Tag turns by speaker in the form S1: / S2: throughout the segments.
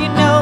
S1: you know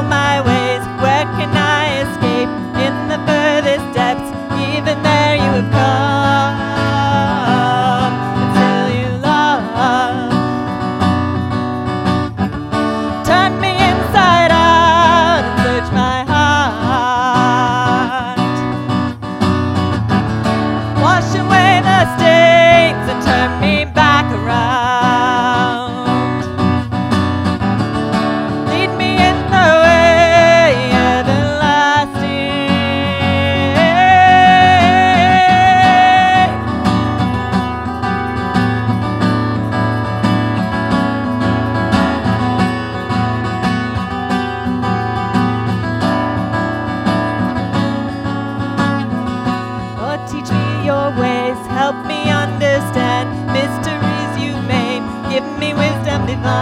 S1: be.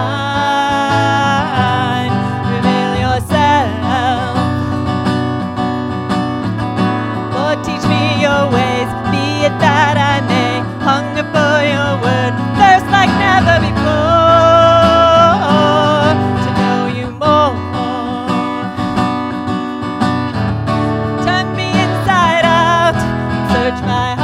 S1: Reveal yourself. Lord, teach me your ways, be it that I may hunger for your word, thirst like never before to know you more. Turn me inside out, search my heart.